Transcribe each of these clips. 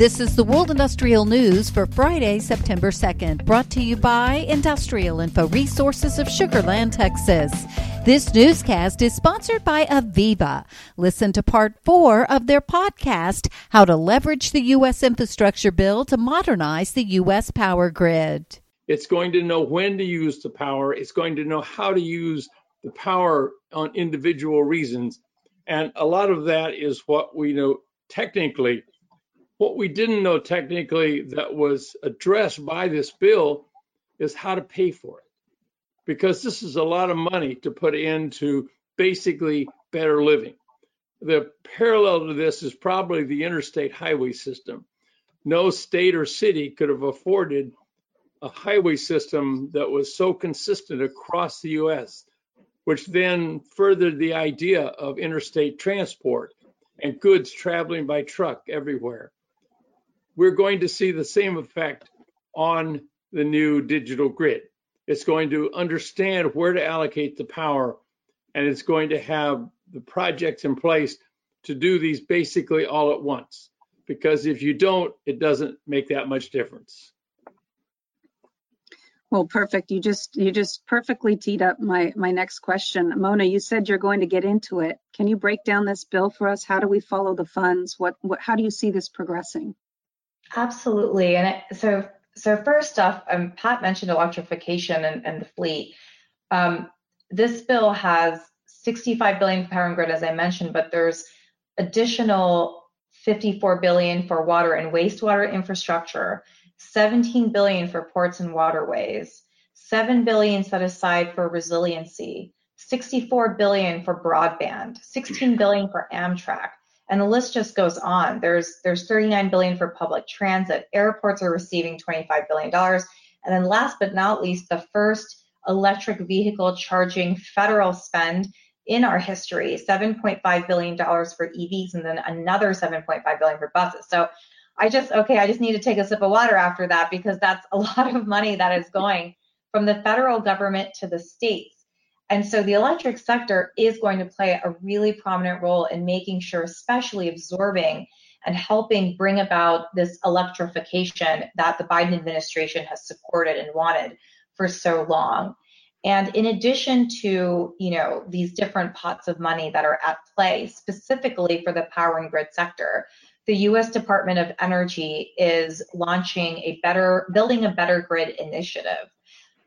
This is the World Industrial News for Friday, September 2nd, brought to you by Industrial Info Resources of Sugar Land, Texas. This newscast is sponsored by AVEVA. Listen to part four of their podcast, How to Leverage the U.S. Infrastructure Bill to Modernize the U.S. Power Grid. It's going to know when to use the power. It's going to know how to use the power on individual reasons. And a lot of that is what we know technically what we didn't know technically that was addressed by this bill is how to pay for it. Because this is a lot of money to put into basically better living. The parallel to this is probably the interstate highway system. No state or city could have afforded a highway system that was so consistent across the US, which then furthered the idea of interstate transport and goods traveling by truck everywhere we're going to see the same effect on the new digital grid. It's going to understand where to allocate the power, and it's going to have the projects in place to do these basically all at once. Because if you don't, it doesn't make that much difference. Well, perfect. You just you just perfectly teed up my my next question. Mona, you said you're going to get into it. Can you break down this bill for us? How do we follow the funds? What what how do you see this progressing? Absolutely. And so, so first off, um, Pat mentioned electrification and, and the fleet. Um, this bill has 65 billion for power and grid, as I mentioned, but there's additional 54 billion for water and wastewater infrastructure, 17 billion for ports and waterways, 7 billion set aside for resiliency, 64 billion for broadband, 16 billion for Amtrak, and the list just goes on. There's there's 39 billion for public transit. Airports are receiving 25 billion dollars, and then last but not least, the first electric vehicle charging federal spend in our history, 7.5 billion dollars for EVs, and then another 7.5 billion for buses. So I just okay, I just need to take a sip of water after that because that's a lot of money that is going from the federal government to the states. And so the electric sector is going to play a really prominent role in making sure, especially absorbing and helping bring about this electrification that the Biden administration has supported and wanted for so long. And in addition to, you know, these different pots of money that are at play specifically for the power and grid sector, the US Department of Energy is launching a better building a better grid initiative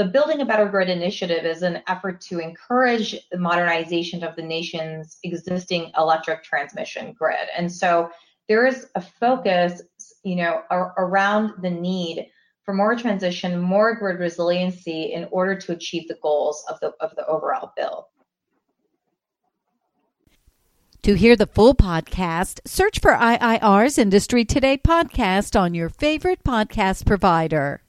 the Building a Better Grid initiative is an effort to encourage the modernization of the nation's existing electric transmission grid. And so there is a focus, you know, ar- around the need for more transition, more grid resiliency in order to achieve the goals of the of the overall bill. To hear the full podcast, search for IIR's Industry Today podcast on your favorite podcast provider.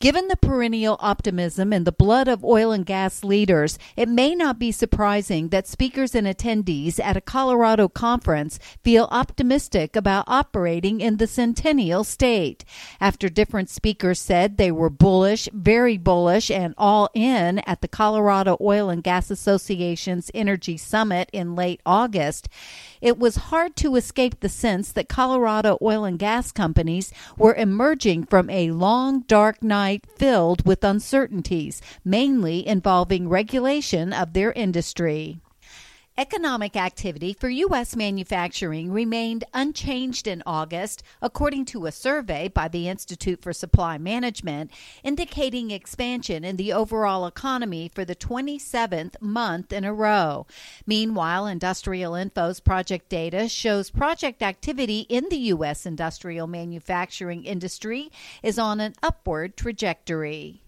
Given the perennial optimism in the blood of oil and gas leaders, it may not be surprising that speakers and attendees at a Colorado conference feel optimistic about operating in the centennial state. After different speakers said they were bullish, very bullish, and all in at the Colorado Oil and Gas Association's Energy Summit in late August, it was hard to escape the sense that Colorado oil and gas companies were emerging from a long, dark night filled with uncertainties, mainly involving regulation of their industry. Economic activity for U.S. manufacturing remained unchanged in August, according to a survey by the Institute for Supply Management, indicating expansion in the overall economy for the 27th month in a row. Meanwhile, Industrial Info's project data shows project activity in the U.S. industrial manufacturing industry is on an upward trajectory.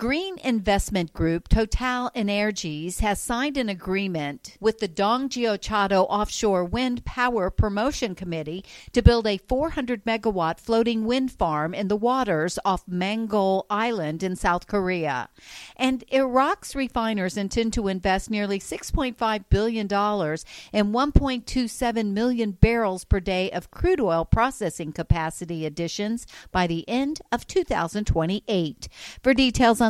Green investment group TotalEnergies has signed an agreement with the Dong Jiaochado Offshore Wind Power Promotion Committee to build a 400 megawatt floating wind farm in the waters off Manggol Island in South Korea. And Iraq's refiners intend to invest nearly $6.5 billion in 1.27 million barrels per day of crude oil processing capacity additions by the end of 2028. For details on